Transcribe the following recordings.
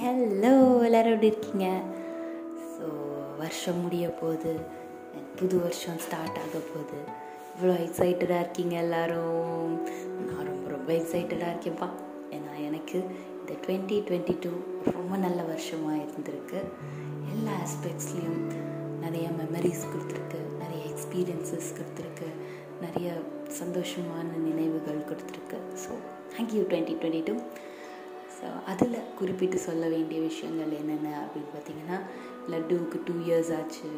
Hello எல்லோரும் எப்படி இருக்கீங்க? ஸோ வருஷம் முடிய போகுது. புது வருஷம் ஸ்டார்ட் ஆக போகுது. இவ்வளோ எக்ஸைட்டடாக இருக்கீங்க எல்லோரும். நான் ரொம்ப ரொம்ப எக்ஸைட்டடாக இருக்கேன்ப்பா. ஏன்னா எனக்கு இந்த டுவெண்ட்டி டுவெண்ட்டி டூ ரொம்ப நல்ல வருஷமாக இருந்திருக்கு. எல்லா ஆஸ்பெக்ட்ஸ்லேயும் நிறைய மெமரிஸ் கொடுத்துருக்கு. நிறைய எக்ஸ்பீரியன்ஸஸ் கொடுத்துருக்கு. நிறைய சந்தோஷமான நினைவுகள் கொடுத்துருக்கு. So thank you twenty twenty two so அதில் குறிப்பிட்டு சொல்ல வேண்டிய விஷயங்கள் என்னென்ன அப்படின்னு பார்த்தீங்கன்னா லட்டுவுக்கு டூ இயர்ஸ் ஆச்சு.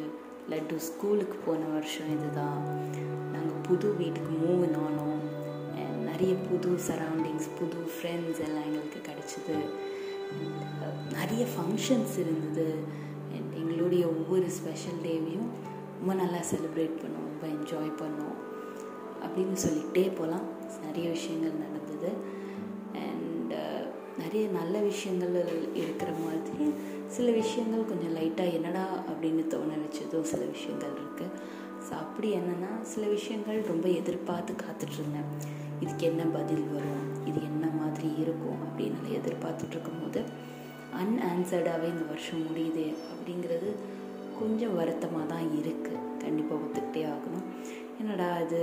லட்டு ஸ்கூலுக்கு போன வருஷம் இதுதான். நாங்கள் புது வீட்டுக்கு மூவ் ஆனோம் நிறைய புது சரௌண்டிங்ஸ் புது ஃப்ரெண்ட்ஸ் எல்லாம் எங்களுக்கு கிடச்சிது. நிறைய ஃபங்க்ஷன்ஸ் இருந்தது. எங்களுடைய ஒவ்வொரு ஸ்பெஷல் டேவையும் ரொம்ப நல்லா செலிப்ரேட் பண்ணோம் ரொம்ப என்ஜாய் பண்ணோம் அப்படின்னு சொல்லிகிட்டே போகலாம் நிறைய விஷயங்கள் நடந்தது. அண்ட் நிறைய நல்ல விஷயங்கள் இருக்கிற மாதிரி சில விஷயங்கள் கொஞ்சம் லைட்டாக என்னடா அப்படின்னு தோண வச்சதும் சில விஷயங்கள் இருக்குது ஸோ அப்படி என்னென்னா சில விஷயங்கள் ரொம்ப எதிர்பார்த்து காத்துட்ருந்தேன். இதுக்கு என்ன பதில் வரும்? இது என்ன மாதிரி இருக்கும்? அப்படின்னு எதிர்பார்த்துட்டு இருக்கும்போது அன்ஆன்சர்டாகவே இந்த வருஷம் முடியுது அப்படிங்கிறது கொஞ்சம் வருத்தமாக தான் இருக்குது கண்டிப்பாக ஒத்துக்கிட்டே ஆகணும். என்னடா அது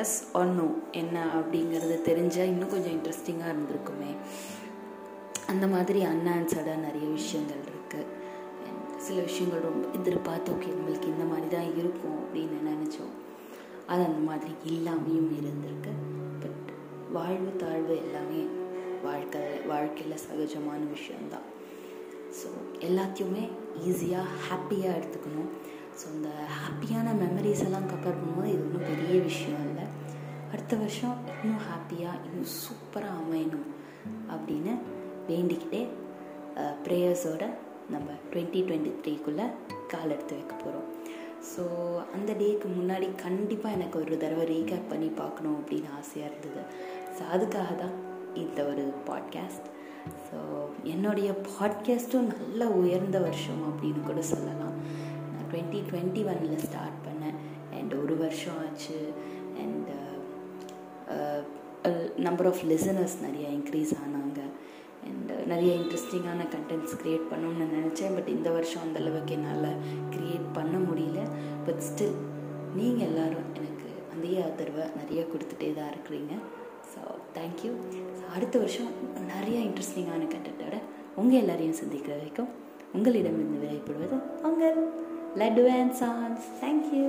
எஸ் நோ என்ன அப்படிங்கிறது தெரிஞ்சால் இன்னும் கொஞ்சம் இன்ட்ரெஸ்டிங்காக இருந்திருக்குமே. அந்த மாதிரி அன்ஆன்சர்டாக நிறைய விஷயங்கள் இருக்குது சில விஷயங்கள் ரொம்ப எதிர்பார்த்து ஓகே நம்மளுக்கு இந்த மாதிரி தான் இருக்கும் அப்படின்னு நினச்சோம். அது அந்த மாதிரி இல்லாமையும் இருந்திருக்கு. பட் வாழ்வு தாழ்வு எல்லாமே வாழ்க்கை வாழ்க்கையில் சகஜமான விஷயந்தான் ஸோ எல்லாத்தையுமே ஈஸியாக ஹாப்பியாக எடுத்துக்கணும். ஸோ இந்த ஹாப்பியான மெமரிஸ் எல்லாம் கம்பேர் பண்ணும்போது இது ஒன்றும் பெரிய விஷயம் இல்லை. அடுத்த வருஷம் இன்னும் ஹாப்பியாக இன்னும் சூப்பராக அமையணும் அப்படின்னு வேண்டிக்கிட்டே ப்ரேயர்ஸோட நம்ம டுவெண்ட்டி டுவெண்ட்டி த்ரீக்குள்ளே கால் எடுத்து வைக்க போகிறோம் ஸோ அந்த டேக்கு முன்னாடி கண்டிப்பாக எனக்கு ஒரு தடவை ரீகேப் பண்ணி பார்க்கணும் அப்படின்னு ஆசையாக இருந்தது. ஸோ அதுக்காக தான் இந்த ஒரு பாட்காஸ்ட் ஸோ என்னுடைய பாட்காஸ்ட்டும் நல்ல உயர்ந்த வருஷம் அப்படின்னு கூட சொல்லலாம். டுவெண்ட்டி டுவெண்ட்டி ஒனில் ஸ்டார்ட் பண்ணேன். அண்ட் ஒரு வருஷம் ஆச்சு. அண்ட் நம்பர் ஆஃப் லிசனர்ஸ் நிறைய இன்க்ரீஸ் ஆனாங்க. அண்ட் uh, நிறைய இன்ட்ரெஸ்டிங்கான கண்டென்ட்ஸ் க்ரியேட் பண்ணணும்னு நினச்சேன். பட் இந்த வருஷம் அந்தளவுக்கு என்னால் க்ரியேட் பண்ண முடியல. பட் ஸ்டில் நீங்கள் எல்லோரும் எனக்கு அதே ஆதரவை நிறைய கொடுத்துட்டே தான் இருக்கிறீங்க. ஸோ தேங்க்யூ ஸோ அடுத்த வருஷம் நிறைய இன்ட்ரெஸ்டிங்கான கண்டென்ட்டோட உங்கள் எல்லாரையும் சந்திக்கிற வரைக்கும் உங்களிடமிருந்து விரைப்படுவது உங்கள் லட்டு அண்ட் சான்ஸ் தேங்க்யூ